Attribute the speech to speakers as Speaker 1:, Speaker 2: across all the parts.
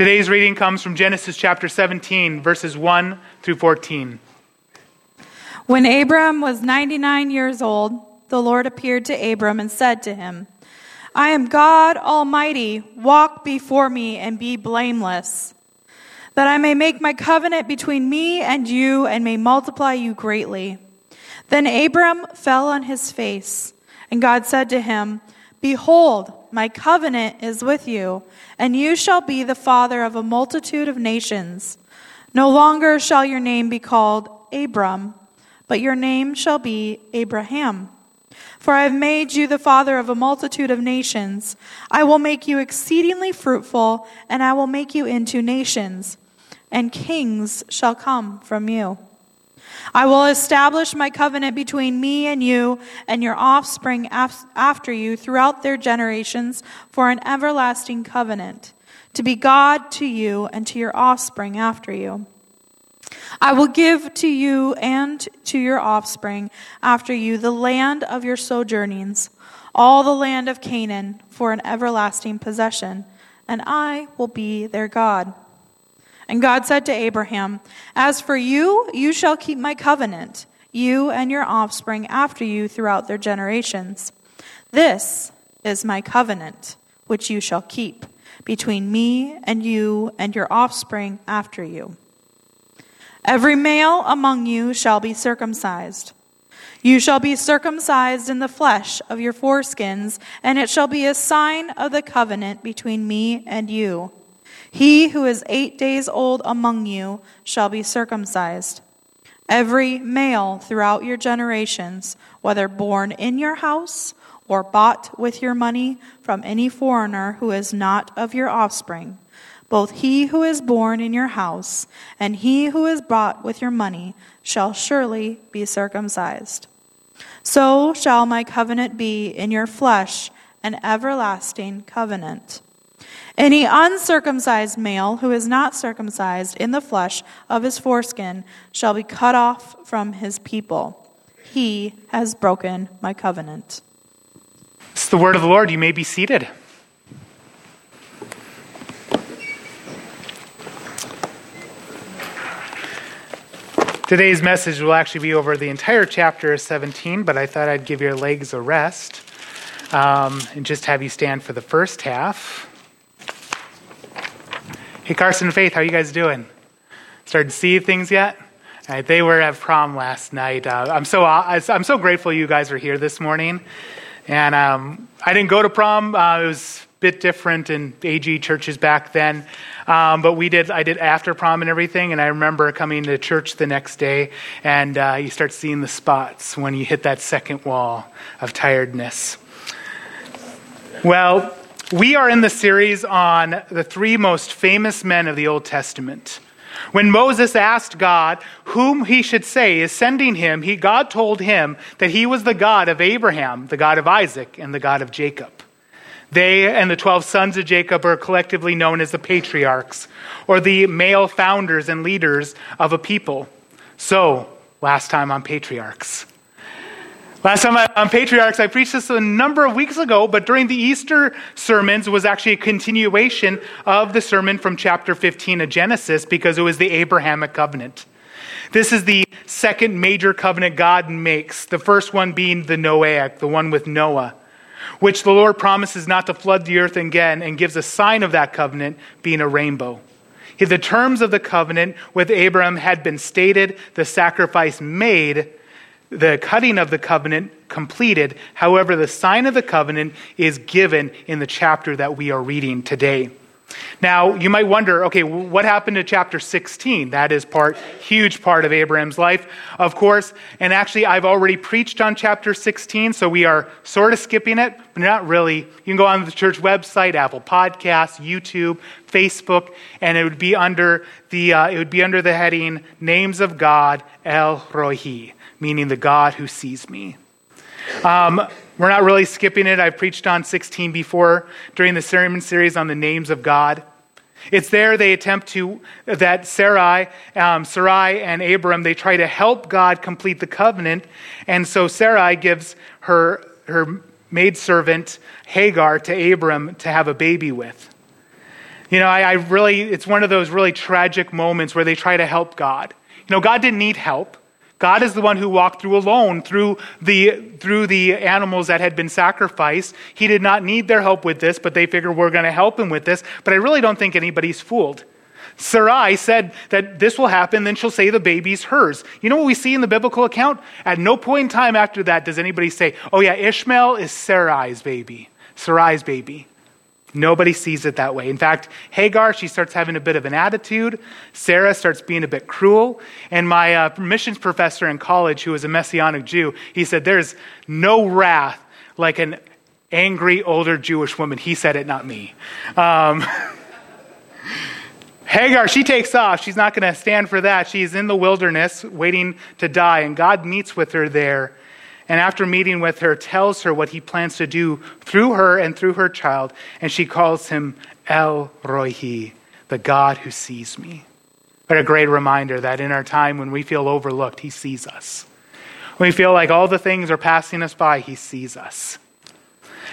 Speaker 1: Today's reading comes from Genesis chapter 17, verses 1 through 14.
Speaker 2: When Abram was 99 years old, the Lord appeared to Abram and said to him, I am God Almighty. Walk before me and be blameless, that I may make my covenant between me and you and may multiply you greatly. Then Abram fell on his face, and God said to him, Behold, my covenant is with you, and you shall be the father of a multitude of nations. No longer shall your name be called Abram but your name shall be Abraham. For I have made you the father of a multitude of nations. I will make you exceedingly fruitful, and I will make you into nations, and kings shall come from you. I will establish my covenant between me and you and your offspring after you throughout their generations for an everlasting covenant, to be God to you and to your offspring after you. I will give to you and to your offspring after you the land of your sojournings, all the land of Canaan, for an everlasting possession, and I will be their God. And God said to Abraham, As for you, you shall keep my covenant, you and your offspring after you throughout their generations. This is my covenant, which you shall keep between me and you and your offspring after you. Every male among you shall be circumcised. You shall be circumcised in the flesh of your foreskins, and it shall be a sign of the covenant between me and you. He who is eight days old among you shall be circumcised. Every male throughout your generations, whether born in your house or bought with your money from any foreigner who is not of your offspring, both he who is born in your house and he who is bought with your money shall surely be circumcised. So shall my covenant be in your flesh, an everlasting covenant. Any uncircumcised male who is not circumcised in the flesh of his foreskin shall be cut off from his people. He has broken my covenant.
Speaker 1: It's the word of the Lord. You may be seated. Today's message will actually be over the entire chapter of 17, but I thought I'd give your legs a rest um, and just have you stand for the first half. Hey, Carson and Faith, how you guys doing? Started to see things yet? Right, they were at prom last night. Uh, I'm so I'm so grateful you guys are here this morning. And um, I didn't go to prom. Uh, it was a bit different in AG churches back then. Um, but we did, I did after prom and everything, and I remember coming to church the next day, and uh, you start seeing the spots when you hit that second wall of tiredness. Well, we are in the series on the three most famous men of the Old Testament. When Moses asked God whom he should say is sending him, he, God told him that he was the God of Abraham, the God of Isaac, and the God of Jacob. They and the 12 sons of Jacob are collectively known as the patriarchs, or the male founders and leaders of a people. So, last time on patriarchs. Last time on patriarchs, I preached this a number of weeks ago, but during the Easter sermons was actually a continuation of the sermon from chapter 15 of Genesis because it was the Abrahamic covenant. This is the second major covenant God makes, the first one being the Noahic, the one with Noah which the Lord promises not to flood the earth again and gives a sign of that covenant being a rainbow. The terms of the covenant with Abram had been stated, the sacrifice made, the cutting of the covenant completed. However, the sign of the covenant is given in the chapter that we are reading today. Now, you might wonder, okay, what happened to chapter 16? That is part, huge part of Abraham's life, of course. And actually, I've already preached on chapter 16, so we are sort of skipping it, but not really. You can go on the church website, Apple Podcasts, YouTube, Facebook, and it would be under the, uh, it would be under the heading Names of God, El Roi, meaning the God who sees me. Um, we're not really skipping it. I've preached on 16 before during the sermon series on the names of God. It's there they attempt to, that Sarai, um, Sarai and Abram, they try to help God complete the covenant. And so Sarai gives her, her maidservant Hagar to Abram to have a baby with. You know, I, I really, it's one of those really tragic moments where they try to help God. You know, God didn't need help. God is the one who walked through alone through the, through the animals that had been sacrificed. He did not need their help with this, but they figure we're going to help him with this. But I really don't think anybody's fooled. Sarai said that this will happen, then she'll say the baby's hers. You know what we see in the biblical account? At no point in time after that does anybody say, oh yeah, Ishmael is Sarai's baby, Sarai's baby. Nobody sees it that way. In fact, Hagar, she starts having a bit of an attitude. Sarah starts being a bit cruel. And my uh, missions professor in college, who was a Messianic Jew, he said, There's no wrath like an angry older Jewish woman. He said it, not me. Um, Hagar, she takes off. She's not going to stand for that. She's in the wilderness waiting to die, and God meets with her there and after meeting with her, tells her what he plans to do through her and through her child, and she calls him El Roi, the God who sees me. What a great reminder that in our time when we feel overlooked, he sees us. When we feel like all the things are passing us by, he sees us.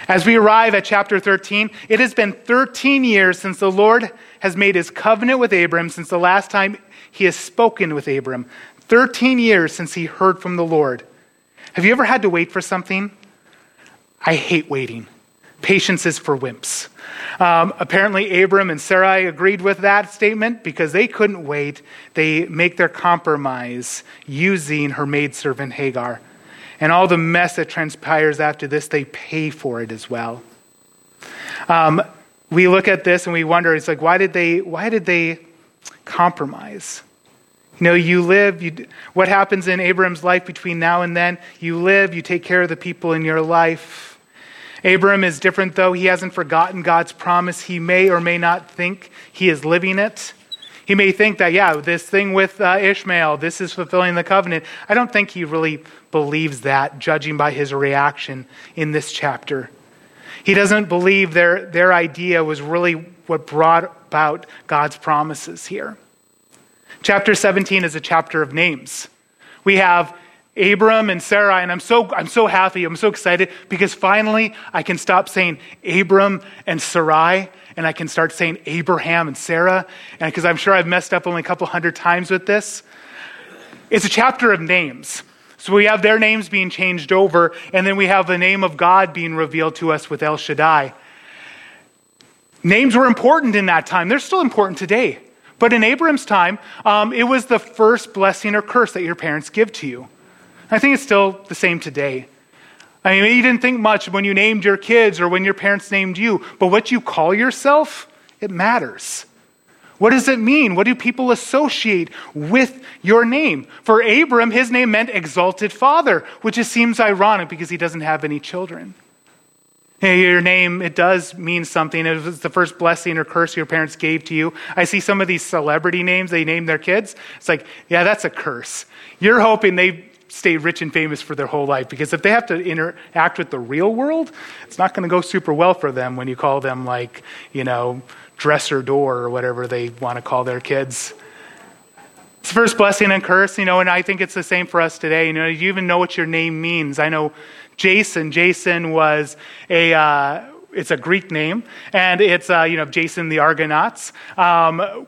Speaker 1: As we arrive at chapter 13, it has been 13 years since the Lord has made his covenant with Abram, since the last time he has spoken with Abram. 13 years since he heard from the Lord. Have you ever had to wait for something? I hate waiting. Patience is for wimps. Um, apparently, Abram and Sarai agreed with that statement because they couldn't wait. They make their compromise using her maidservant Hagar. And all the mess that transpires after this, they pay for it as well. Um, we look at this and we wonder, it's like, why did they, why did they compromise? Know, you live, you, what happens in Abram's life between now and then? You live, you take care of the people in your life. Abram is different, though. He hasn't forgotten God's promise. He may or may not think he is living it. He may think that, yeah, this thing with uh, Ishmael, this is fulfilling the covenant. I don't think he really believes that, judging by his reaction in this chapter. He doesn't believe their, their idea was really what brought about God's promises here. Chapter 17 is a chapter of names. We have Abram and Sarai, and I'm so, I'm so happy, I'm so excited because finally I can stop saying Abram and Sarai and I can start saying Abraham and Sarah, and because I'm sure I've messed up only a couple hundred times with this. It's a chapter of names. So we have their names being changed over, and then we have the name of God being revealed to us with El Shaddai. Names were important in that time. They're still important today. But in Abram's time, um, it was the first blessing or curse that your parents give to you. I think it's still the same today. I mean, you didn't think much when you named your kids or when your parents named you, but what you call yourself, it matters. What does it mean? What do people associate with your name? For Abram, his name meant exalted father, which just seems ironic because he doesn't have any children. Your name, it does mean something. It was the first blessing or curse your parents gave to you. I see some of these celebrity names they name their kids. It's like, yeah, that's a curse. You're hoping they stay rich and famous for their whole life because if they have to interact with the real world, it's not going to go super well for them when you call them, like, you know, dresser door or whatever they want to call their kids. It's first blessing and curse, you know, and I think it's the same for us today. You know, you even know what your name means. I know Jason. Jason was a. Uh, it's a Greek name, and it's uh, you know Jason the Argonauts, um,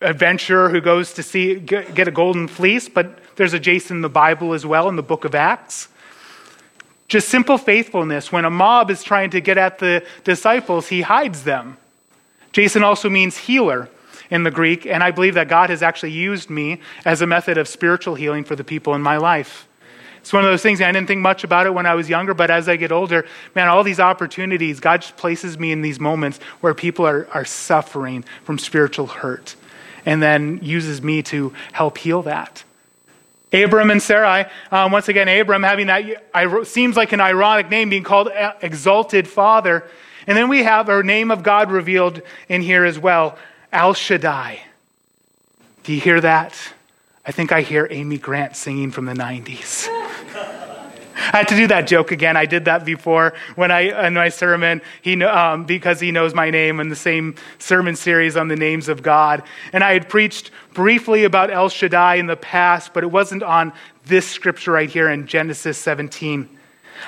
Speaker 1: adventurer who goes to see get a golden fleece. But there's a Jason in the Bible as well in the Book of Acts. Just simple faithfulness. When a mob is trying to get at the disciples, he hides them. Jason also means healer in the Greek, and I believe that God has actually used me as a method of spiritual healing for the people in my life. It's one of those things, I didn't think much about it when I was younger, but as I get older, man, all these opportunities, God just places me in these moments where people are, are suffering from spiritual hurt and then uses me to help heal that. Abram and Sarai, um, once again, Abram having that seems like an ironic name, being called exalted father. And then we have our name of God revealed in here as well, El Shaddai. Do you hear that? I think I hear Amy Grant singing from the 90s. I had to do that joke again. I did that before when I in my sermon. He um, because he knows my name in the same sermon series on the names of God. And I had preached briefly about El Shaddai in the past, but it wasn't on this scripture right here in Genesis 17.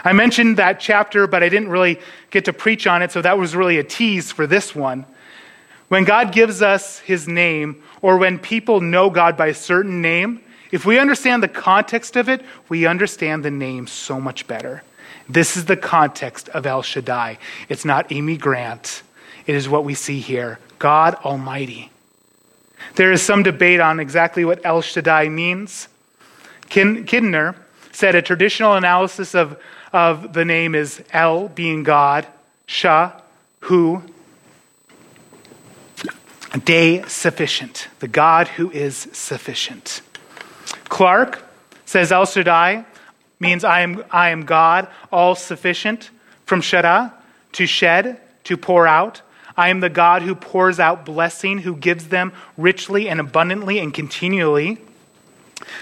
Speaker 1: I mentioned that chapter, but I didn't really get to preach on it, so that was really a tease for this one. When God gives us his name, or when people know God by a certain name, if we understand the context of it, we understand the name so much better. This is the context of El Shaddai. It's not Amy Grant, it is what we see here God Almighty. There is some debate on exactly what El Shaddai means. Kidner said a traditional analysis of, of the name is El being God, Shah, who, day sufficient, the God who is sufficient. Clarke says El Shaddai means I am, I am God, all sufficient, from Shada, to shed, to pour out. I am the God who pours out blessing, who gives them richly and abundantly and continually.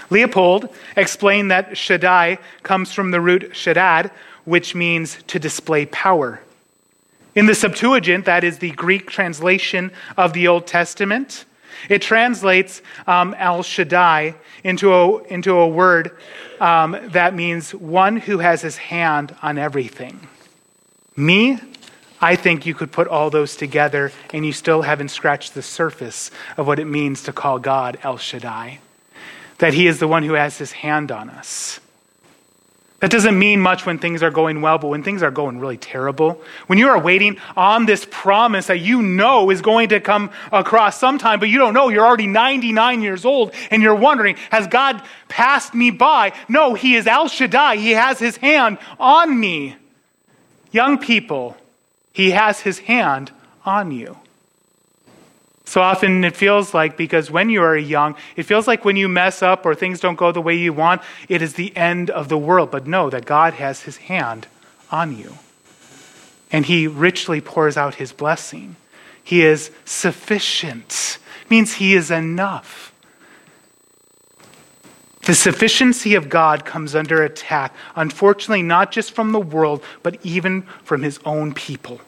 Speaker 1: Leupold explained that Shaddai comes from the root Shaddad, which means to display power. In the Septuagint, that is the Greek translation of the Old Testament, it translates um, El Shaddai into a, into a word um, that means one who has his hand on everything. Me, I think you could put all those together and you still haven't scratched the surface of what it means to call God El Shaddai. That he is the one who has his hand on us. That doesn't mean much when things are going well, but when things are going really terrible, when you are waiting on this promise that you know is going to come across sometime, but you don't know, you're already 99 years old and you're wondering, has God passed me by? No, He is El Shaddai. He has His hand on me. Young people, He has His hand on you. So often it feels like, because when you are young, it feels like when you mess up or things don't go the way you want, it is the end of the world. But know that God has his hand on you. And he richly pours out his blessing. He is sufficient, means he is enough. The sufficiency of God comes under attack, unfortunately, not just from the world, but even from his own people.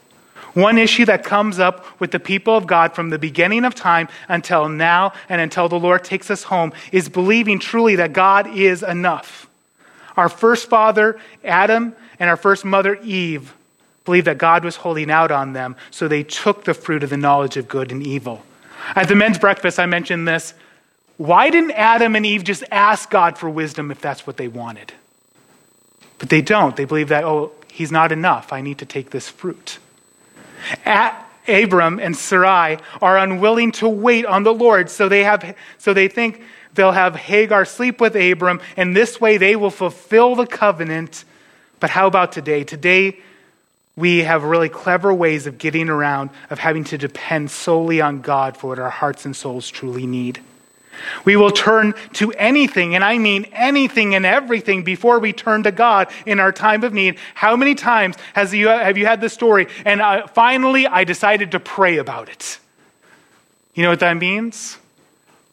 Speaker 1: One issue that comes up with the people of God from the beginning of time until now and until the Lord takes us home is believing truly that God is enough. Our first father, Adam, and our first mother, Eve, believed that God was holding out on them, so they took the fruit of the knowledge of good and evil. At the men's breakfast, I mentioned this. Why didn't Adam and Eve just ask God for wisdom if that's what they wanted? But they don't. They believe that, oh, he's not enough. I need to take this fruit. Abram and Sarai are unwilling to wait on the Lord, so they, have, so they think they'll have Hagar sleep with Abram, and this way they will fulfill the covenant. But how about today? Today, we have really clever ways of getting around, of having to depend solely on God for what our hearts and souls truly need. We will turn to anything, and I mean anything and everything, before we turn to God in our time of need. How many times has you, have you had this story? And uh, finally, I decided to pray about it. You know what that means?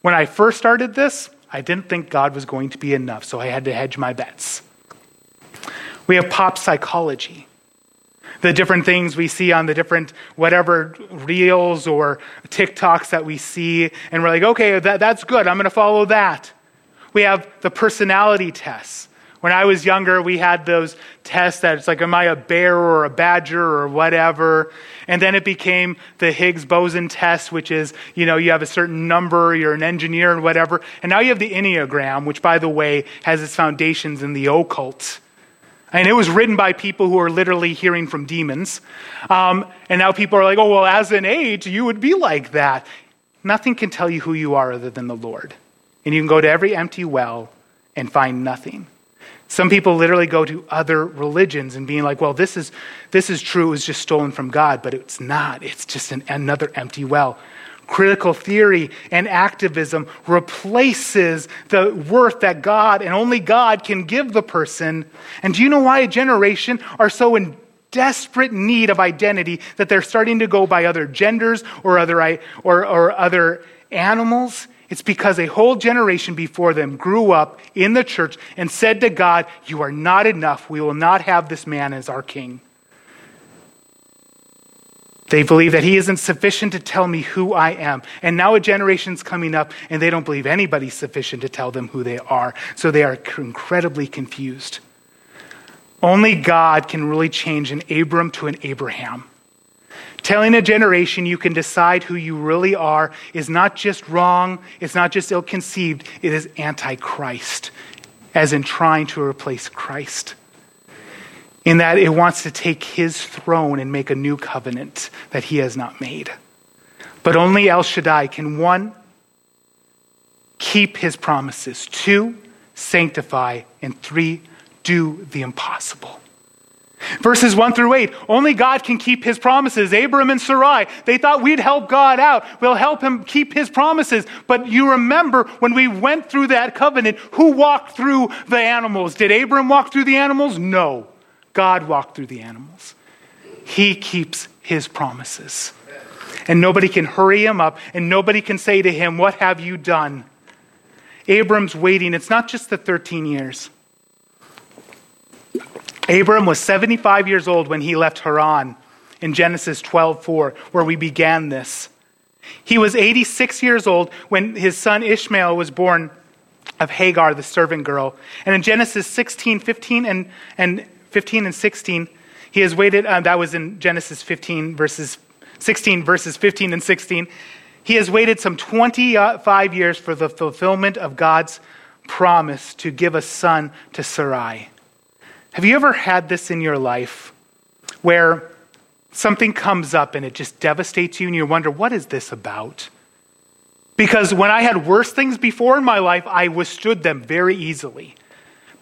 Speaker 1: When I first started this, I didn't think God was going to be enough, so I had to hedge my bets. We have pop psychology the different things we see on the different whatever reels or TikToks that we see, and we're like, okay, that, that's good. I'm going to follow that. We have the personality tests. When I was younger, we had those tests that it's like, am I a bear or a badger or whatever? And then it became the Higgs boson test, which is, you know, you have a certain number, you're an engineer and whatever. And now you have the Enneagram, which, by the way, has its foundations in the occult. And it was written by people who are literally hearing from demons. Um, and now people are like, oh, well, as an age, you would be like that. Nothing can tell you who you are other than the Lord. And you can go to every empty well and find nothing. Some people literally go to other religions and being like, well, this is, this is true, it was just stolen from God, but it's not. It's just an, another empty well critical theory and activism replaces the worth that God and only God can give the person. And do you know why a generation are so in desperate need of identity that they're starting to go by other genders or other, or, or other animals? It's because a whole generation before them grew up in the church and said to God, You are not enough. We will not have this man as our king. They believe that he isn't sufficient to tell me who I am. And now a generation's coming up and they don't believe anybody's sufficient to tell them who they are. So they are incredibly confused. Only God can really change an Abram to an Abraham. Telling a generation you can decide who you really are is not just wrong, it's not just ill conceived, it is antichrist, as in trying to replace Christ. In that it wants to take his throne and make a new covenant that he has not made. But only El Shaddai can one, keep his promises, two, sanctify, and three, do the impossible. Verses 1 through 8, only God can keep his promises. Abram and Sarai, they thought we'd help God out. We'll help him keep his promises. But you remember when we went through that covenant, who walked through the animals? Did Abram walk through the animals? No. God walked through the animals. He keeps his promises. And nobody can hurry him up, and nobody can say to him, What have you done? Abram's waiting. It's not just the 13 years. Abram was 75 years old when he left Haran in Genesis 12:4, where we began this. He was 86 years old when his son Ishmael was born of Hagar, the servant girl. And in Genesis 16, 15, and, and 15 and 16, he has waited, uh, that was in Genesis 15, verses 16, verses 15 and 16. He has waited some 25 years for the fulfillment of God's promise to give a son to Sarai. Have you ever had this in your life where something comes up and it just devastates you and you wonder, what is this about? Because when I had worse things before in my life, I withstood them very easily.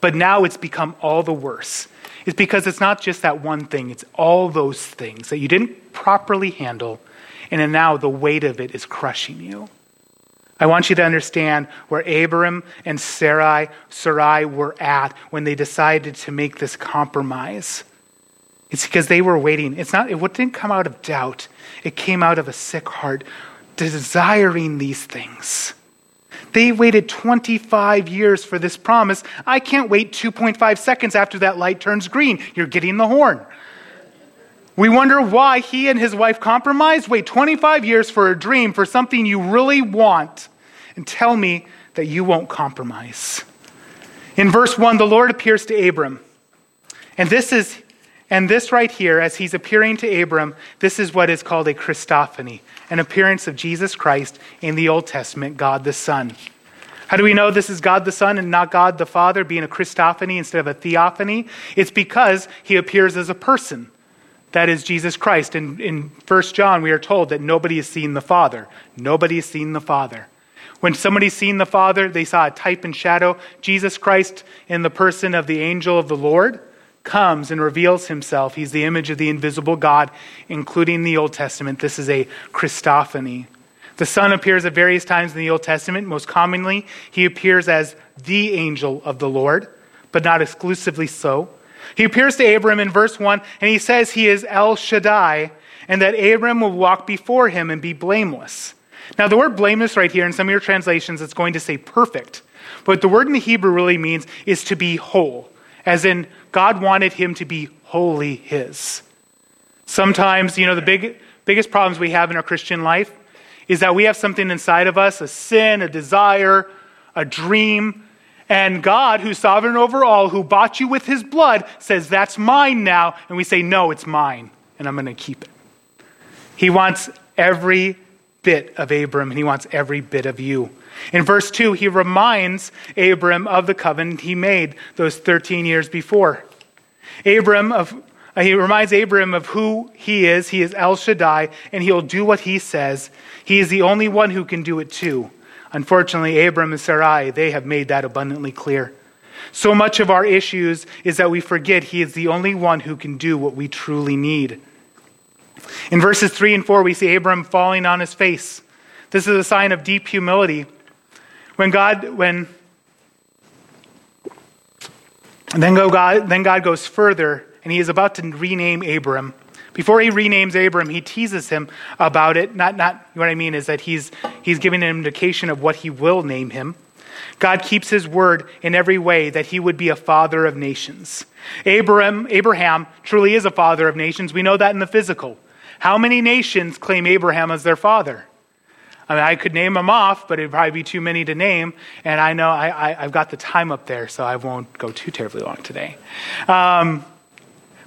Speaker 1: But now it's become all the worse. It's because it's not just that one thing, it's all those things that you didn't properly handle, and now the weight of it is crushing you. I want you to understand where Abram and Sarai, Sarai were at when they decided to make this compromise. It's because they were waiting. It's not, it didn't come out of doubt. It came out of a sick heart, desiring these things. They waited 25 years for this promise. I can't wait 2.5 seconds after that light turns green. You're getting the horn. We wonder why he and his wife compromised. Wait 25 years for a dream, for something you really want, and tell me that you won't compromise. In verse 1, the Lord appears to Abram. And this is and this right here, as he's appearing to Abram, this is what is called a Christophany, an appearance of Jesus Christ in the Old Testament, God the Son. How do we know this is God the Son and not God the Father, being a Christophany instead of a theophany? It's because he appears as a person. That is Jesus Christ. In, in 1 John, we are told that nobody has seen the Father. Nobody has seen the Father. When somebody's seen the Father, they saw a type and shadow. Jesus Christ, in the person of the angel of the Lord, comes and reveals himself. He's the image of the invisible God, including the Old Testament. This is a Christophany. The Son appears at various times in the Old Testament. Most commonly, he appears as the angel of the Lord, but not exclusively so. He appears to Abram in verse 1, and he says he is El Shaddai, and that Abram will walk before him and be blameless. Now, the word blameless right here in some of your translations, it's going to say perfect. But the word in the Hebrew really means is to be whole, as in God wanted him to be wholly his. Sometimes, you know, the big, biggest problems we have in our Christian life is that we have something inside of us a sin, a desire, a dream and God, who's sovereign over all, who bought you with his blood, says, That's mine now. And we say, No, it's mine, and I'm going to keep it. He wants every bit of Abram, and he wants every bit of you. In verse 2, he reminds Abram of the covenant he made those 13 years before. Abram of uh, he reminds Abram of who he is. He is El Shaddai, and he'll do what he says. He is the only one who can do it too. Unfortunately, Abram and Sarai, they have made that abundantly clear. So much of our issues is that we forget he is the only one who can do what we truly need. In verses 3 and 4, we see Abram falling on his face. This is a sign of deep humility. When God, when then, go God, then God goes further, and he is about to rename Abram. Before he renames Abram, he teases him about it. Not, not what I mean is that he's, he's giving an indication of what he will name him. God keeps his word in every way that he would be a father of nations. Abraham, Abraham truly is a father of nations. We know that in the physical. How many nations claim Abraham as their father? I mean, I could name them off, but it'd probably be too many to name. And I know I, have got the time up there, so I won't go too terribly long today. Um,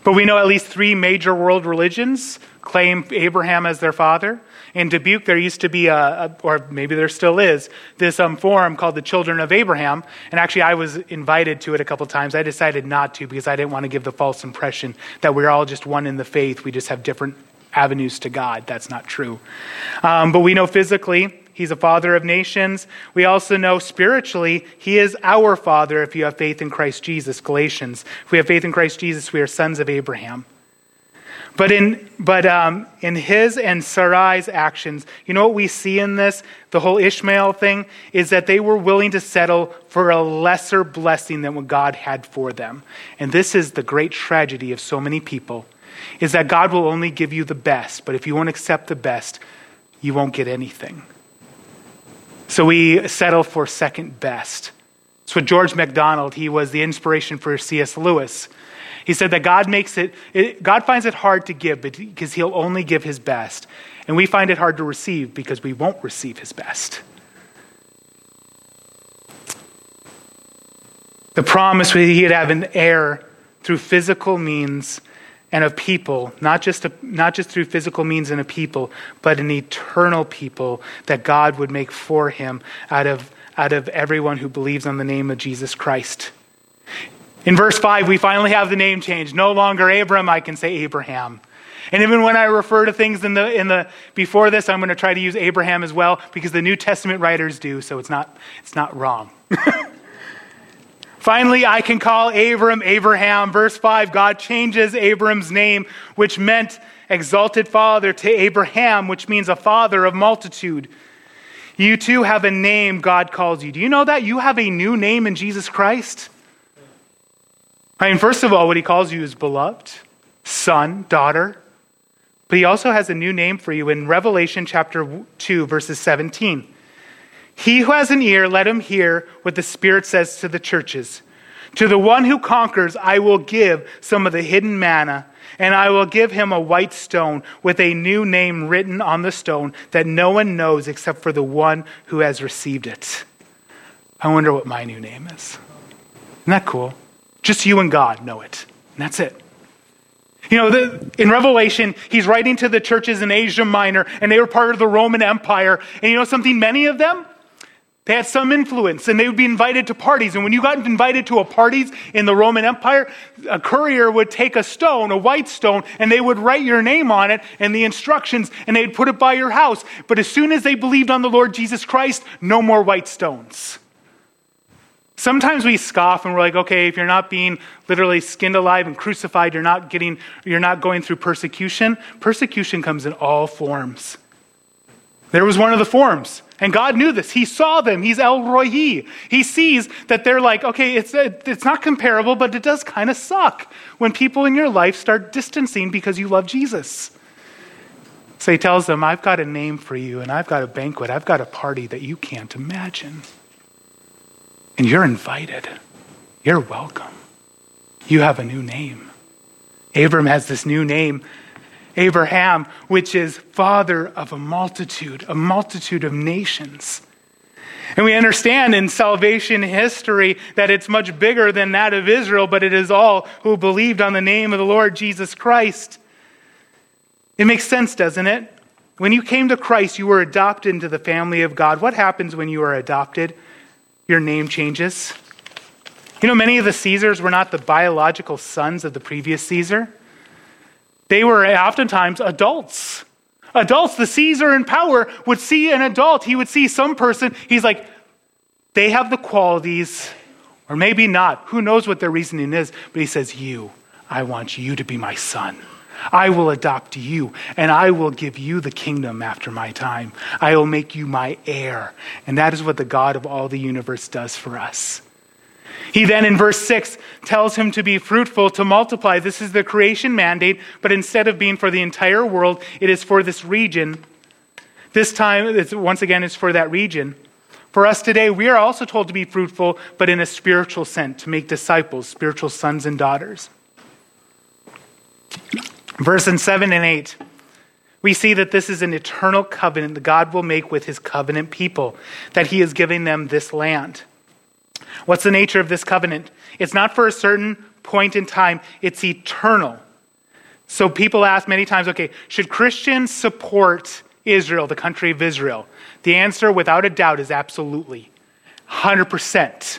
Speaker 1: But we know at least three major world religions claim Abraham as their father. In Dubuque, there used to be a, a or maybe there still is, this um, forum called the Children of Abraham. And actually, I was invited to it a couple times. I decided not to because I didn't want to give the false impression that we're all just one in the faith. We just have different avenues to God. That's not true. Um, but we know physically, He's a father of nations. We also know spiritually, He is our father if you have faith in Christ Jesus. Galatians. If we have faith in Christ Jesus, we are sons of Abraham. But in, but, um, in his and Sarai's actions, you know what we see in this, the whole Ishmael thing, is that they were willing to settle for a lesser blessing than what God had for them. And this is the great tragedy of so many people, is that God will only give you the best, but if you won't accept the best, you won't get anything. So we settle for second best. So George MacDonald, he was the inspiration for C.S. Lewis. He said that God makes it, it, God finds it hard to give because he'll only give his best. And we find it hard to receive because we won't receive his best. The promise that he'd have an heir through physical means and of people, not just, a, not just through physical means and a people, but an eternal people that God would make for him out of, out of everyone who believes on the name of Jesus Christ. In verse 5, we finally have the name change. No longer Abram, I can say Abraham. And even when I refer to things in the, in the, before this, I'm going to try to use Abraham as well because the New Testament writers do, so it's not, it's not wrong. Finally, I can call Abram Abraham. Verse 5 God changes Abram's name, which meant exalted father, to Abraham, which means a father of multitude. You too have a name God calls you. Do you know that? You have a new name in Jesus Christ. I mean, first of all, what he calls you is beloved, son, daughter. But he also has a new name for you in Revelation chapter 2, verses 17. He who has an ear, let him hear what the Spirit says to the churches. To the one who conquers, I will give some of the hidden manna, and I will give him a white stone with a new name written on the stone that no one knows except for the one who has received it. I wonder what my new name is. Isn't that cool? Just you and God know it. And that's it. You know, the, in Revelation, he's writing to the churches in Asia Minor, and they were part of the Roman Empire. And you know something? Many of them, they had some influence, and they would be invited to parties. And when you got invited to a parties in the Roman Empire, a courier would take a stone, a white stone, and they would write your name on it and the instructions, and they'd put it by your house. But as soon as they believed on the Lord Jesus Christ, no more white stones. Sometimes we scoff and we're like, okay, if you're not being literally skinned alive and crucified, you're not getting, you're not going through persecution. Persecution comes in all forms. There was one of the forms, and God knew this. He saw them. He's El Roi. He sees that they're like, okay, it's, it's not comparable, but it does kind of suck when people in your life start distancing because you love Jesus. So he tells them, I've got a name for you, and I've got a banquet, I've got a party that you can't imagine. And you're invited. You're welcome. You have a new name. Abram has this new name, Abraham, which is father of a multitude, a multitude of nations. And we understand in salvation history that it's much bigger than that of Israel, but it is all who believed on the name of the Lord Jesus Christ. It makes sense, doesn't it? When you came to Christ, you were adopted into the family of God. What happens when you are adopted? your name changes. You know, many of the Caesars were not the biological sons of the previous Caesar. They were oftentimes adults. Adults, the Caesar in power would see an adult. He would see some person, he's like, they have the qualities, or maybe not. Who knows what their reasoning is? But he says, You, I want you to be my son. I will adopt you, and I will give you the kingdom after my time. I will make you my heir. And that is what the God of all the universe does for us. He then, in verse 6, tells him to be fruitful, to multiply. This is the creation mandate, but instead of being for the entire world, it is for this region. This time, once again, it's for that region. For us today, we are also told to be fruitful, but in a spiritual sense, to make disciples, spiritual sons and daughters. Verses 7 and 8, we see that this is an eternal covenant that God will make with his covenant people, that he is giving them this land. What's the nature of this covenant? It's not for a certain point in time, it's eternal. So people ask many times, okay, should Christians support Israel, the country of Israel? The answer, without a doubt, is absolutely. 100%.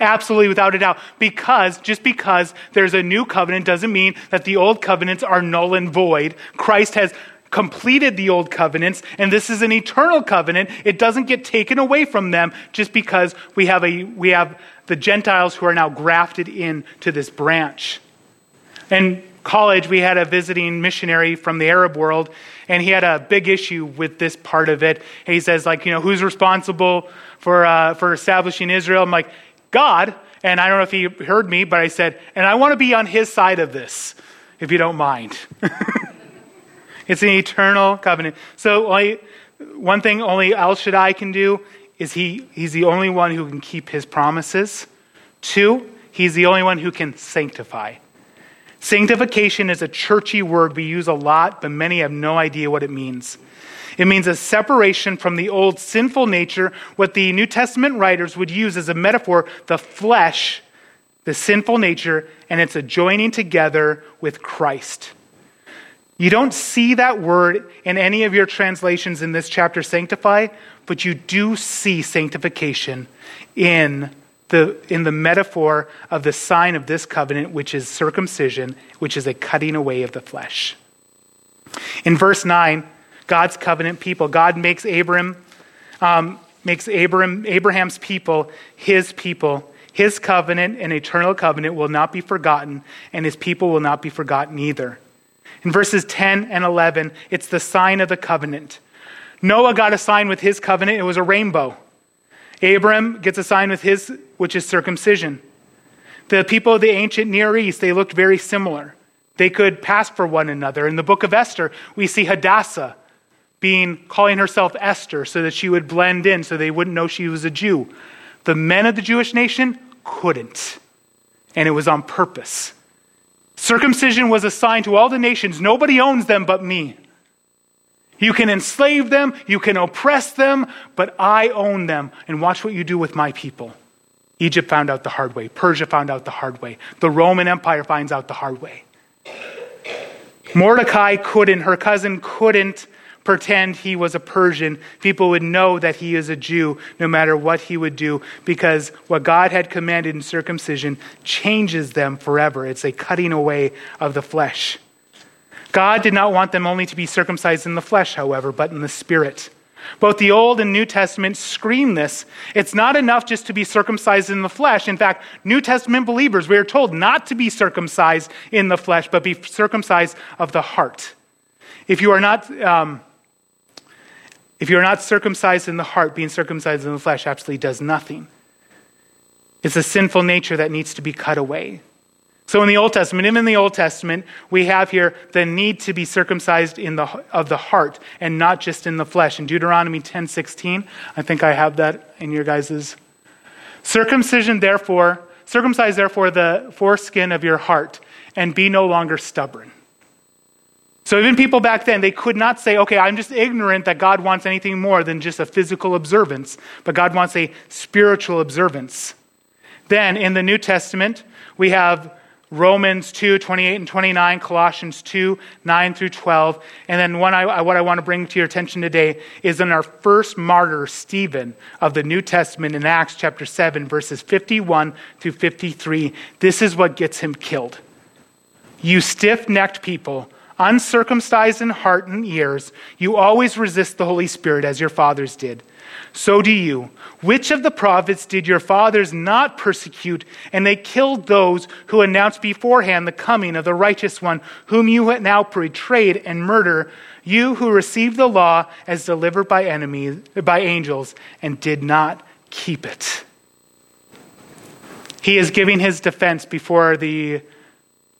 Speaker 1: Absolutely, without a doubt. Because, just because there's a new covenant doesn't mean that the old covenants are null and void. Christ has completed the old covenants, and this is an eternal covenant. It doesn't get taken away from them just because we have, a, we have the Gentiles who are now grafted into this branch. In college, we had a visiting missionary from the Arab world, and he had a big issue with this part of it. he says, like, you know, who's responsible for, uh, for establishing Israel? I'm like, God. And I don't know if he heard me, but I said, and I want to be on his side of this, if you don't mind. it's an eternal covenant. So only, one thing only El Shaddai can do is he, he's the only one who can keep his promises. Two, he's the only one who can sanctify. Sanctification is a churchy word we use a lot, but many have no idea what it means. It means a separation from the old sinful nature, what the New Testament writers would use as a metaphor, the flesh, the sinful nature, and it's a joining together with Christ. You don't see that word in any of your translations in this chapter, sanctify, but you do see sanctification in the, in the metaphor of the sign of this covenant, which is circumcision, which is a cutting away of the flesh. In verse 9, God's covenant people. God makes Abram, um, makes Abram, Abraham's people his people. His covenant and eternal covenant will not be forgotten, and his people will not be forgotten either. In verses 10 and 11, it's the sign of the covenant. Noah got a sign with his covenant, it was a rainbow. Abram gets a sign with his, which is circumcision. The people of the ancient Near East, they looked very similar. They could pass for one another. In the book of Esther, we see Hadassah, being calling herself Esther so that she would blend in so they wouldn't know she was a Jew. The men of the Jewish nation couldn't. And it was on purpose. Circumcision was assigned to all the nations. Nobody owns them but me. You can enslave them, you can oppress them, but I own them. And watch what you do with my people. Egypt found out the hard way. Persia found out the hard way. The Roman Empire finds out the hard way. Mordecai couldn't, her cousin couldn't pretend he was a Persian, people would know that he is a Jew no matter what he would do because what God had commanded in circumcision changes them forever. It's a cutting away of the flesh. God did not want them only to be circumcised in the flesh, however, but in the spirit. Both the Old and New Testament scream this. It's not enough just to be circumcised in the flesh. In fact, New Testament believers, we are told not to be circumcised in the flesh, but be circumcised of the heart. If you are not, um, if you're not circumcised in the heart, being circumcised in the flesh absolutely does nothing. It's a sinful nature that needs to be cut away. So in the Old Testament, even in the Old Testament, we have here the need to be circumcised in the, of the heart and not just in the flesh. In Deuteronomy 10:16, I think I have that in your guys's. Circumcision, therefore, circumcise therefore the foreskin of your heart and be no longer stubborn. So even people back then, they could not say, okay, I'm just ignorant that God wants anything more than just a physical observance, but God wants a spiritual observance. Then in the New Testament, we have Romans 2, 28 and 29, Colossians 2, 9 through 12. And then one I, what I want to bring to your attention today is in our first martyr, Stephen, of the New Testament in Acts chapter 7, verses 51 through 53. This is what gets him killed. You stiff necked people uncircumcised in heart and ears, you always resist the Holy Spirit as your fathers did. So do you. Which of the prophets did your fathers not persecute? And they killed those who announced beforehand the coming of the righteous one, whom you now betrayed and murder. You who received the law as delivered by enemies, by angels, and did not keep it. He is giving his defense before the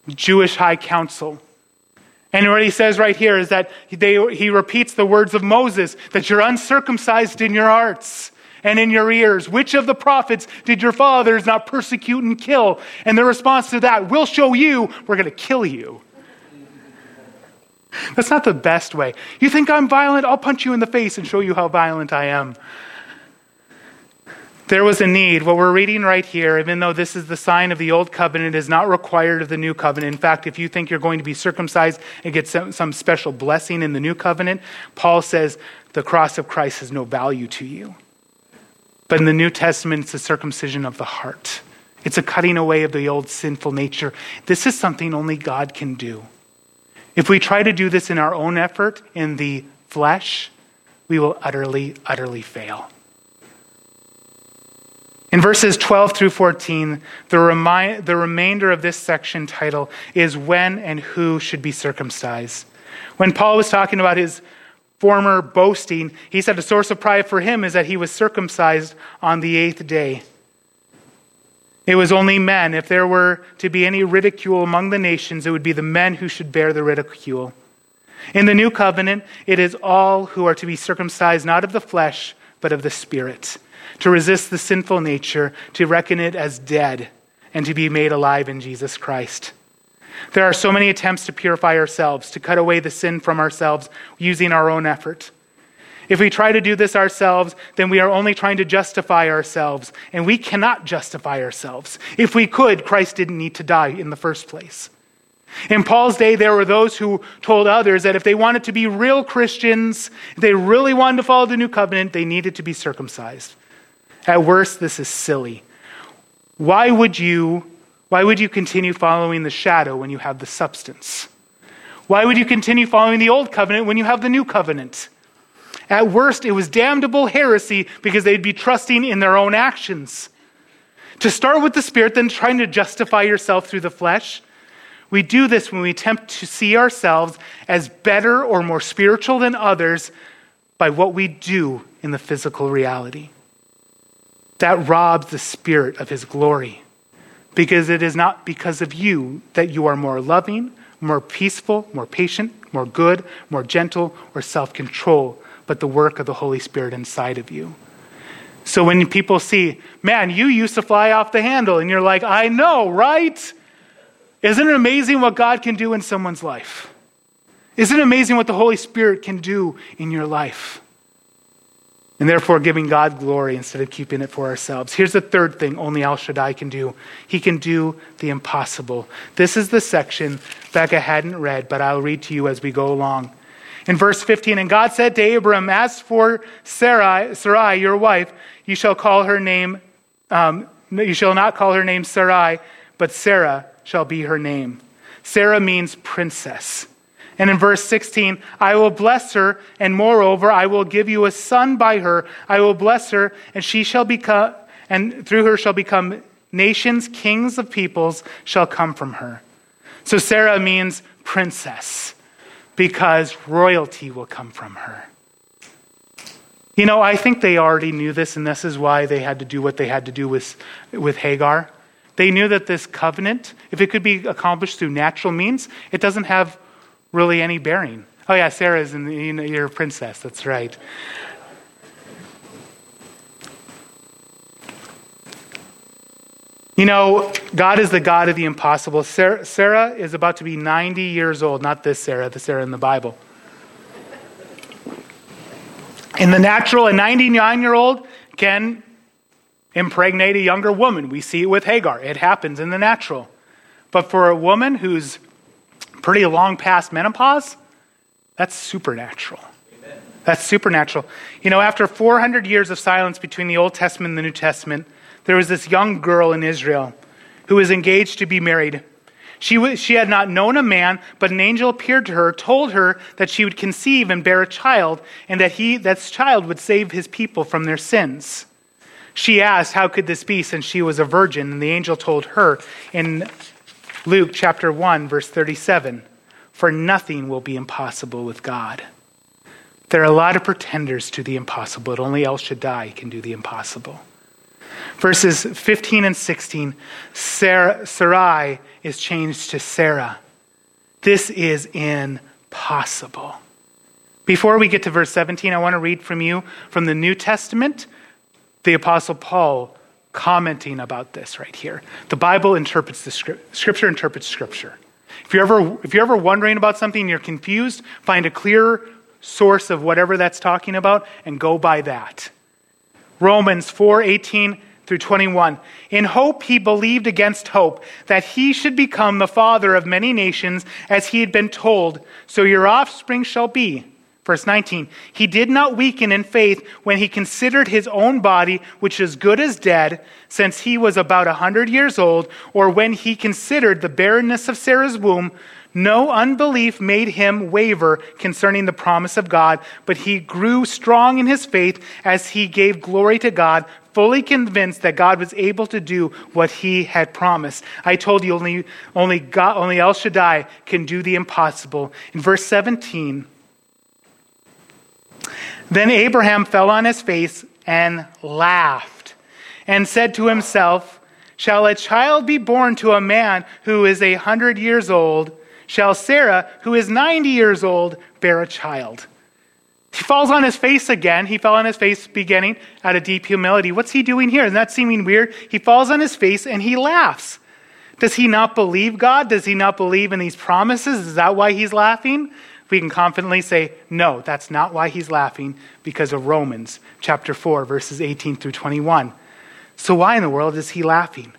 Speaker 1: Jewish high council. And what he says right here is that they, he repeats the words of Moses that you're uncircumcised in your hearts and in your ears. Which of the prophets did your fathers not persecute and kill? And the response to that, we'll show you, we're going to kill you. That's not the best way. You think I'm violent? I'll punch you in the face and show you how violent I am. There was a need. What we're reading right here, even though this is the sign of the old covenant, is not required of the new covenant. In fact, if you think you're going to be circumcised and get some, some special blessing in the new covenant, Paul says the cross of Christ has no value to you. But in the New Testament, it's the circumcision of the heart. It's a cutting away of the old sinful nature. This is something only God can do. If we try to do this in our own effort, in the flesh, we will utterly, utterly fail. In verses 12 through 14, the, remi- the remainder of this section title is When and Who Should Be Circumcised. When Paul was talking about his former boasting, he said a source of pride for him is that he was circumcised on the eighth day. It was only men. If there were to be any ridicule among the nations, it would be the men who should bear the ridicule. In the new covenant, it is all who are to be circumcised, not of the flesh, but of the spirit to resist the sinful nature, to reckon it as dead, and to be made alive in Jesus Christ. There are so many attempts to purify ourselves, to cut away the sin from ourselves using our own effort. If we try to do this ourselves, then we are only trying to justify ourselves, and we cannot justify ourselves. If we could, Christ didn't need to die in the first place. In Paul's day, there were those who told others that if they wanted to be real Christians, if they really wanted to follow the new covenant, they needed to be circumcised. At worst, this is silly. Why would you, why would you continue following the shadow when you have the substance? Why would you continue following the old covenant when you have the new covenant? At worst, it was damnable heresy because they'd be trusting in their own actions. To start with the Spirit, then trying to justify yourself through the flesh. We do this when we attempt to see ourselves as better or more spiritual than others by what we do in the physical reality that robs the Spirit of His glory. Because it is not because of you that you are more loving, more peaceful, more patient, more good, more gentle, or self control, but the work of the Holy Spirit inside of you. So when people see, man, you used to fly off the handle, and you're like, I know, right? Isn't it amazing what God can do in someone's life? Isn't it amazing what the Holy Spirit can do in your life? And therefore giving God glory instead of keeping it for ourselves. Here's the third thing only El Shaddai can do He can do the impossible. This is the section Becca hadn't read, but I'll read to you as we go along. In verse 15, and God said to Abram, As for Sarai, Sarai your wife, you shall call her name, um, you shall not call her name Sarai, but Sarah shall be her name. Sarah means princess. And in verse 16, I will bless her, and moreover, I will give you a son by her. I will bless her, and she shall become, and through her shall become nations, kings of peoples shall come from her. So Sarah means princess, because royalty will come from her. You know, I think they already knew this, and this is why they had to do what they had to do with, with Hagar. They knew that this covenant, if it could be accomplished through natural means, it doesn't have really any bearing. Oh, yeah, Sarah's in the, you know, you're a princess. That's right. You know, God is the God of the impossible. Sarah, Sarah, is about to be 90 years old, not this Sarah, the Sarah in the Bible. In the natural, a 99 year old can impregnate a younger woman. We see it with Hagar. It happens in the natural. But for a woman who's pretty long past menopause, that's supernatural. Amen. That's supernatural. You know, after 400 years of silence between the Old Testament and the New Testament, there was this young girl in Israel who was engaged to be married. She, she had not known a man, but an angel appeared to her, told her that she would conceive and bear a child, and that he, that child would save his people from their sins. She asked, How could this be, since she was a virgin? And the angel told her in Luke chapter 1, verse 37 For nothing will be impossible with God. There are a lot of pretenders to the impossible, but only El Shaddai can do the impossible. Verses 15 and 16 Sarah, Sarai is changed to Sarah. This is impossible. Before we get to verse 17, I want to read from you from the New Testament, the Apostle Paul commenting about this right here. The Bible interprets the script, Scripture interprets Scripture. If you're ever if you're ever wondering about something and you're confused, find a clear source of whatever that's talking about and go by that. Romans 4 18 through 21. In hope, he believed against hope that he should become the father of many nations, as he had been told, So your offspring shall be. Verse 19, he did not weaken in faith when he considered his own body, which is good as dead, since he was about a hundred years old, or when he considered the barrenness of Sarah's womb. No unbelief made him waver concerning the promise of God, but he grew strong in his faith as he gave glory to God, fully convinced that God was able to do what he had promised. I told you only, only, God, only El Shaddai can do the impossible. In verse 17, then Abraham fell on his face and laughed and said to himself, Shall a child be born to a man who is a hundred years old? Shall Sarah, who is 90 years old, bear a child? He falls on his face again. He fell on his face beginning out of deep humility. What's he doing here? Isn't that seeming weird? He falls on his face and he laughs. Does he not believe God? Does he not believe in these promises? Is that why he's laughing? We can confidently say, no, that's not why he's laughing, because of Romans chapter 4, verses 18 through 21. So, why in the world is he laughing?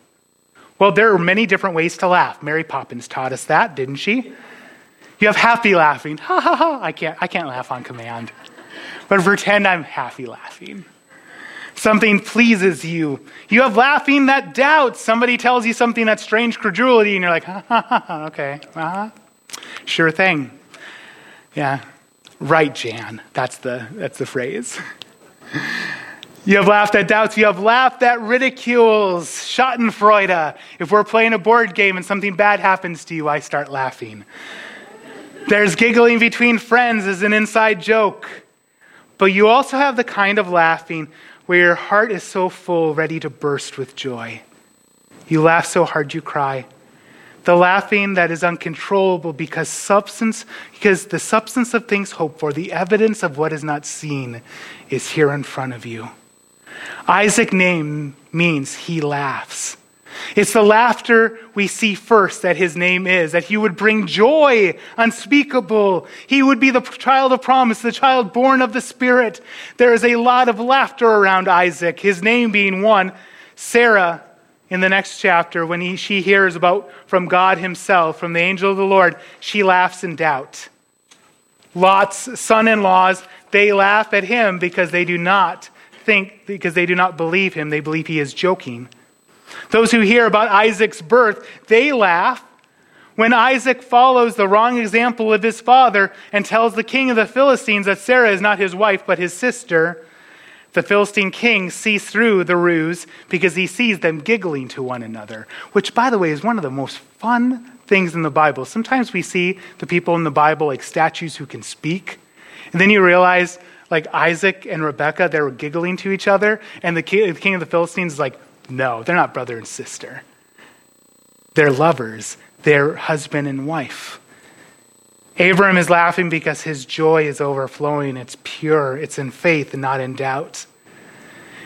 Speaker 1: Well, there are many different ways to laugh. Mary Poppins taught us that, didn't she? You have happy laughing. Ha ha ha. I can't, I can't laugh on command. But pretend I'm happy laughing. Something pleases you. You have laughing that doubts. Somebody tells you something that's strange credulity, and you're like, ha ha ha, okay, uh-huh. Sure thing. Yeah. Right, Jan. That's the, that's the phrase. You have laughed at doubts. You have laughed at ridicules. Schadenfreude. If we're playing a board game and something bad happens to you, I start laughing. There's giggling between friends as an inside joke. But you also have the kind of laughing where your heart is so full, ready to burst with joy. You laugh so hard you cry the laughing that is uncontrollable because substance because the substance of things hoped for the evidence of what is not seen is here in front of you isaac name means he laughs it's the laughter we see first that his name is, that he would bring joy unspeakable. He would be the child of promise, the child born of the Spirit. There is a lot of laughter around Isaac, his name being one. Sarah, in the next chapter, when he, she hears about from God himself, from the angel of the Lord, she laughs in doubt. Lot's son in laws, they laugh at him because they do not think, because they do not believe him. They believe he is joking. Those who hear about Isaac's birth, they laugh when Isaac follows the wrong example of his father and tells the king of the Philistines that Sarah is not his wife but his sister. The Philistine king sees through the ruse because he sees them giggling to one another, which, by the way, is one of the most fun things in the Bible. Sometimes we see the people in the Bible like statues who can speak, and then you realize, like Isaac and Rebekah, they were giggling to each other, and the king of the Philistines is like, no, they're not brother and sister. They're lovers, they're husband and wife. Abram is laughing because his joy is overflowing. It's pure, it's in faith and not in doubt.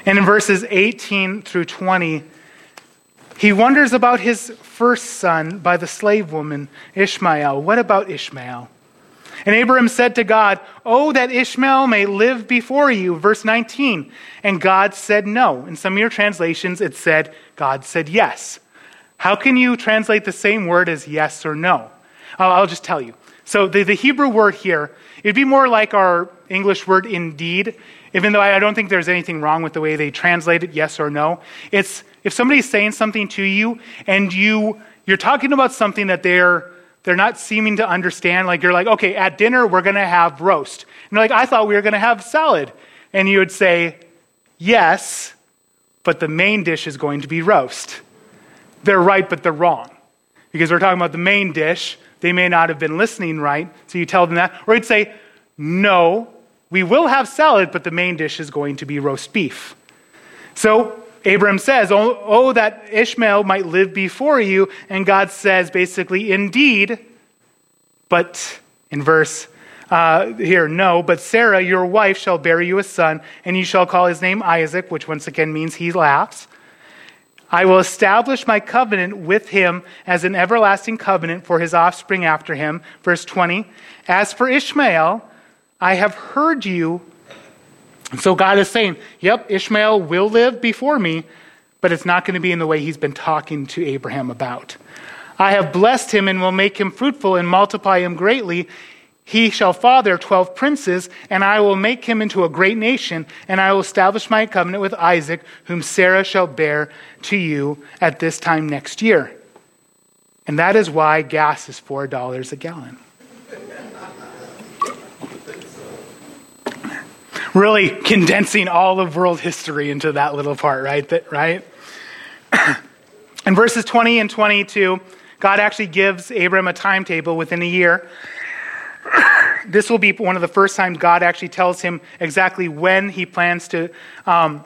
Speaker 1: And in verses 18 through 20, he wonders about his first son by the slave woman, Ishmael. What about Ishmael? And Abram said to God, Oh, that Ishmael may live before you. Verse 19. And God said no. In some of your translations, it said, God said yes. How can you translate the same word as yes or no? I'll just tell you. So the, the Hebrew word here, it'd be more like our English word indeed, even though I don't think there's anything wrong with the way they translate it, yes or no. It's if somebody's saying something to you and you you're talking about something that they're they're not seeming to understand, like you're like, okay, at dinner we're gonna have roast. And you're like, I thought we were gonna have salad. And you would say, Yes, but the main dish is going to be roast. They're right, but they're wrong. Because we're talking about the main dish, they may not have been listening right, so you tell them that. Or you'd say, No, we will have salad, but the main dish is going to be roast beef. So Abram says, oh, oh, that Ishmael might live before you. And God says, basically, Indeed, but in verse uh, here, no, but Sarah, your wife, shall bear you a son, and you shall call his name Isaac, which once again means he laughs. I will establish my covenant with him as an everlasting covenant for his offspring after him. Verse 20. As for Ishmael, I have heard you so God is saying, yep, Ishmael will live before me, but it's not going to be in the way he's been talking to Abraham about. I have blessed him and will make him fruitful and multiply him greatly. He shall father twelve princes, and I will make him into a great nation, and I will establish my covenant with Isaac, whom Sarah shall bear to you at this time next year. And that is why gas is $4 a gallon. really condensing all of world history into that little part, right? That, right? In verses 20 and 22, God actually gives Abram a timetable within a year. This will be one of the first times God actually tells him exactly when he plans to um,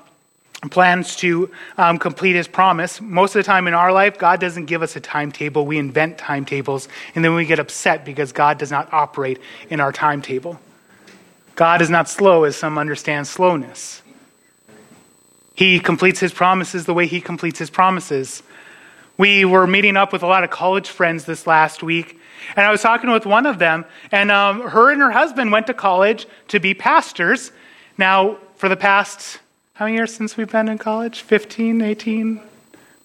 Speaker 1: plans to um, complete his promise. Most of the time in our life, God doesn't give us a timetable. We invent timetables, and then we get upset because God does not operate in our timetable. God is not slow as some understand slowness. He completes his promises the way he completes his promises. We were meeting up with a lot of college friends this last week, and I was talking with one of them, and um, her and her husband went to college to be pastors. Now, for the past, how many years since we've been in college? 15, 18,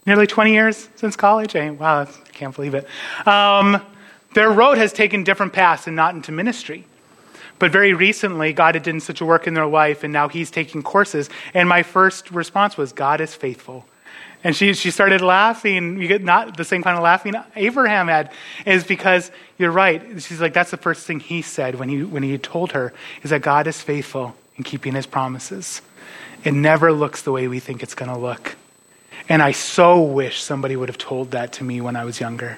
Speaker 1: nearly 20 years since college? I, wow, I can't believe it. Um, their road has taken different paths and not into ministry. But very recently, God had done such a work in their life, and now he's taking courses. And my first response was, God is faithful. And she, she started laughing. You get not the same kind of laughing Abraham had, is because you're right. She's like, that's the first thing he said when he, when he told her, is that God is faithful in keeping his promises. It never looks the way we think it's going to look. And I so wish somebody would have told that to me when I was younger.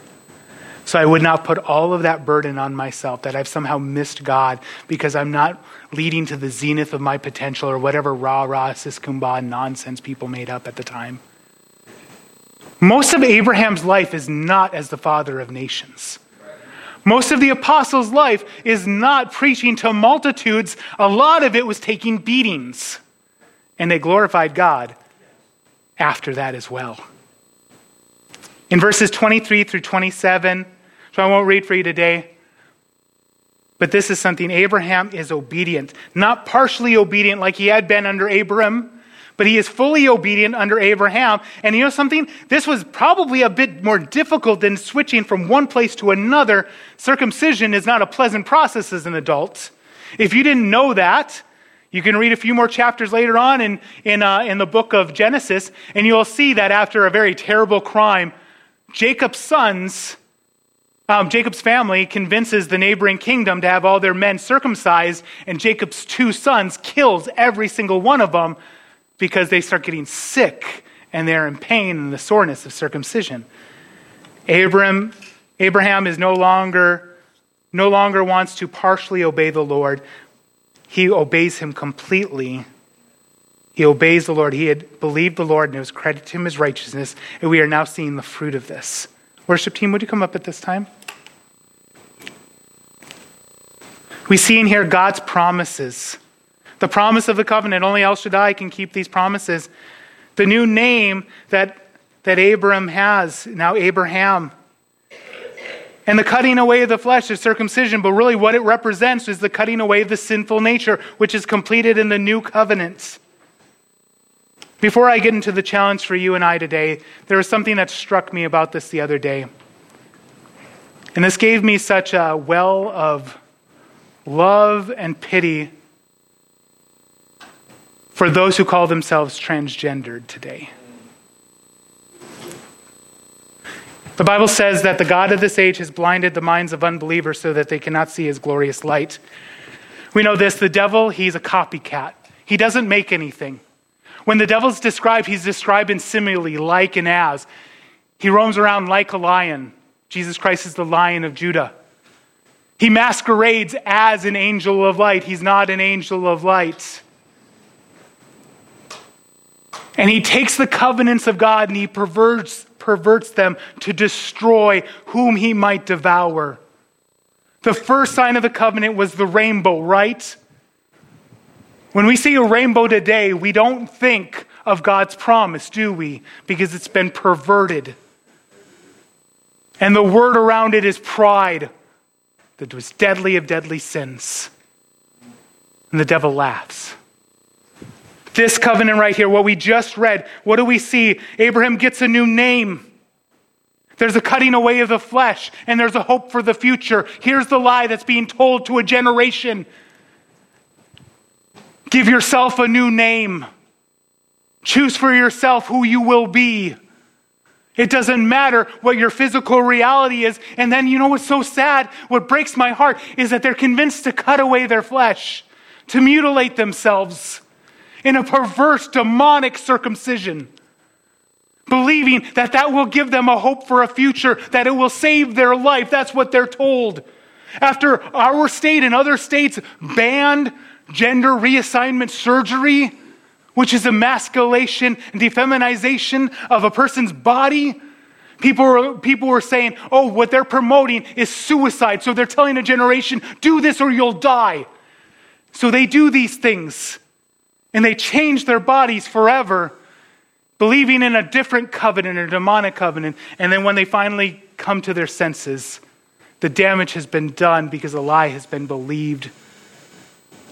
Speaker 1: So I would not put all of that burden on myself that I've somehow missed God because I'm not leading to the zenith of my potential or whatever rah rah siskumba nonsense people made up at the time. Most of Abraham's life is not as the father of nations. Most of the apostles' life is not preaching to multitudes. A lot of it was taking beatings. And they glorified God after that as well. In verses 23 through 27, so I won't read for you today. But this is something Abraham is obedient, not partially obedient like he had been under Abram, but he is fully obedient under Abraham. And you know something? This was probably a bit more difficult than switching from one place to another. Circumcision is not a pleasant process as an adult. If you didn't know that, you can read a few more chapters later on in, in, uh, in the book of Genesis, and you'll see that after a very terrible crime, Jacob's sons um, Jacob's family convinces the neighboring kingdom to have all their men circumcised, and Jacob's two sons kills every single one of them because they start getting sick and they're in pain and the soreness of circumcision. Abraham, Abraham is no longer, no longer wants to partially obey the Lord. He obeys him completely. He obeys the Lord. He had believed the Lord and it was credited to him as righteousness, and we are now seeing the fruit of this. Worship team, would you come up at this time? We see in here God's promises. The promise of the covenant. Only El Shaddai can keep these promises. The new name that, that Abram has, now Abraham. And the cutting away of the flesh is circumcision, but really what it represents is the cutting away of the sinful nature, which is completed in the new covenant. Before I get into the challenge for you and I today, there was something that struck me about this the other day. And this gave me such a well of love and pity for those who call themselves transgendered today. The Bible says that the God of this age has blinded the minds of unbelievers so that they cannot see his glorious light. We know this the devil, he's a copycat. He doesn't make anything. When the devil's described, he's described in simile, like and as. He roams around like a lion. Jesus Christ is the lion of Judah. He masquerades as an angel of light. He's not an angel of light. And he takes the covenants of God and he perverts, perverts them to destroy whom he might devour. The first sign of the covenant was the rainbow, right? When we see a rainbow today, we don't think of God's promise, do we? Because it's been perverted. And the word around it is pride that was deadly of deadly sins. And the devil laughs. This covenant right here, what we just read, what do we see? Abraham gets a new name. There's a cutting away of the flesh, and there's a hope for the future. Here's the lie that's being told to a generation Give yourself a new name. Choose for yourself who you will be. It doesn't matter what your physical reality is. And then, you know what's so sad? What breaks my heart is that they're convinced to cut away their flesh, to mutilate themselves in a perverse, demonic circumcision, believing that that will give them a hope for a future, that it will save their life. That's what they're told. After our state and other states banned gender reassignment surgery, which is emasculation and defeminization of a person's body. People were, people were saying, oh, what they're promoting is suicide. So they're telling a generation, do this or you'll die. So they do these things and they change their bodies forever, believing in a different covenant, a demonic covenant. And then when they finally come to their senses, the damage has been done because a lie has been believed.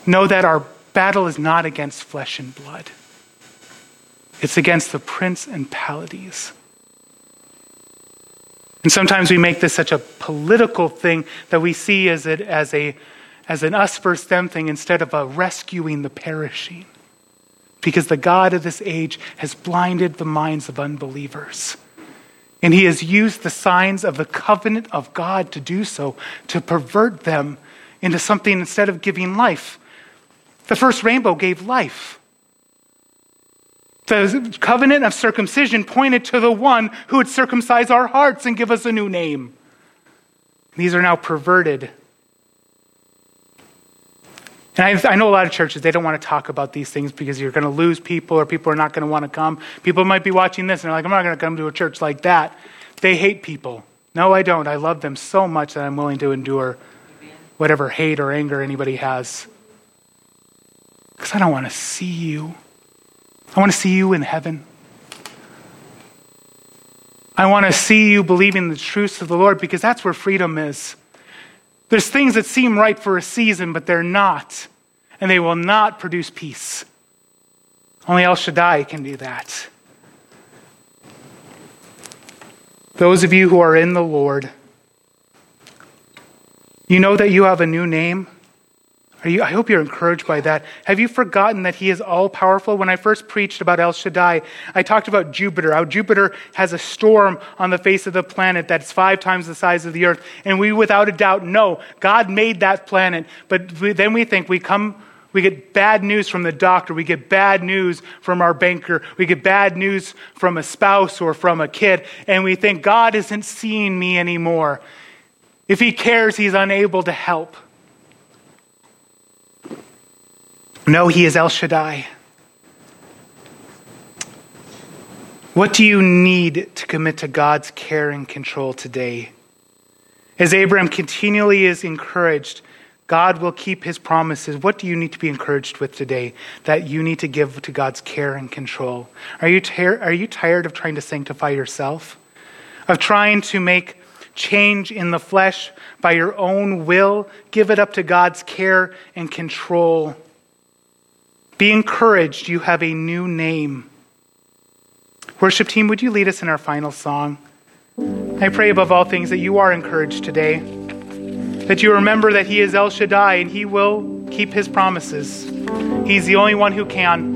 Speaker 1: Know that our battle is not against flesh and blood, it's against the principalities. And sometimes we make this such a political thing that we see as, it, as, a, as an us versus them thing instead of a rescuing the perishing. Because the God of this age has blinded the minds of unbelievers. And he has used the signs of the covenant of God to do so, to pervert them into something instead of giving life. The first rainbow gave life. The covenant of circumcision pointed to the one who would circumcise our hearts and give us a new name. These are now perverted. And I, I, know a lot of churches, they don't want to talk about these things because you're going to lose people or people are not going to want to come. People might be watching this and they're like, I'm not going to come to a church like that. They hate people. No, I don't. I love them so much that I'm willing to endure whatever hate or anger anybody has. Because I don't want to see you. I want to see you in heaven. I want to see you believing the truths of the Lord because that's where freedom is. There's things that seem right for a season, but they're not, and they will not produce peace. Only El Shaddai can do that. Those of you who are in the Lord, you know that you have a new name. You, I hope you're encouraged by that. Have you forgotten that He is all powerful? When I first preached about El Shaddai, I talked about Jupiter, how Jupiter has a storm on the face of the planet that's five times the size of the earth. And we, without a doubt, know God made that planet. But we, then we think we come. We get bad news from the doctor. We get bad news from our banker. We get bad news from a spouse or from a kid. And we think God isn't seeing me anymore. If he cares, he's unable to help. No, he is El Shaddai. What do you need to commit to God's care and control today? As Abraham continually is encouraged, God will keep his promises. What do you need to be encouraged with today that you need to give to God's care and control? Are you, are you tired of trying to sanctify yourself? Of trying to make change in the flesh by your own will? Give it up to God's care and control. Be encouraged, you have a new name. Worship team, would you lead us in our final song? I pray above all things that you are encouraged today, that you remember that He is El Shaddai and He will keep His promises. He's the only one who can.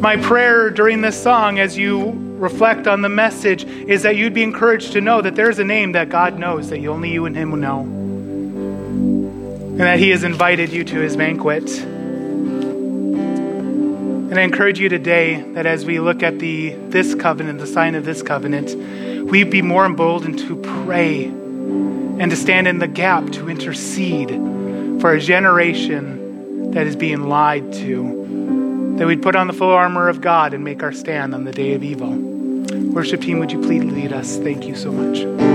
Speaker 1: My prayer during this song, as you reflect on the message, is that you'd be encouraged to know that there's a name that God knows that only you and Him will know, and that He has invited you to His banquet. And I encourage you today that as we look at the this covenant, the sign of this covenant, we be more emboldened to pray and to stand in the gap to intercede for a generation that is being lied to. That we'd put on the full armor of God and make our stand on the day of evil. Worship team, would you please lead us? Thank you so much.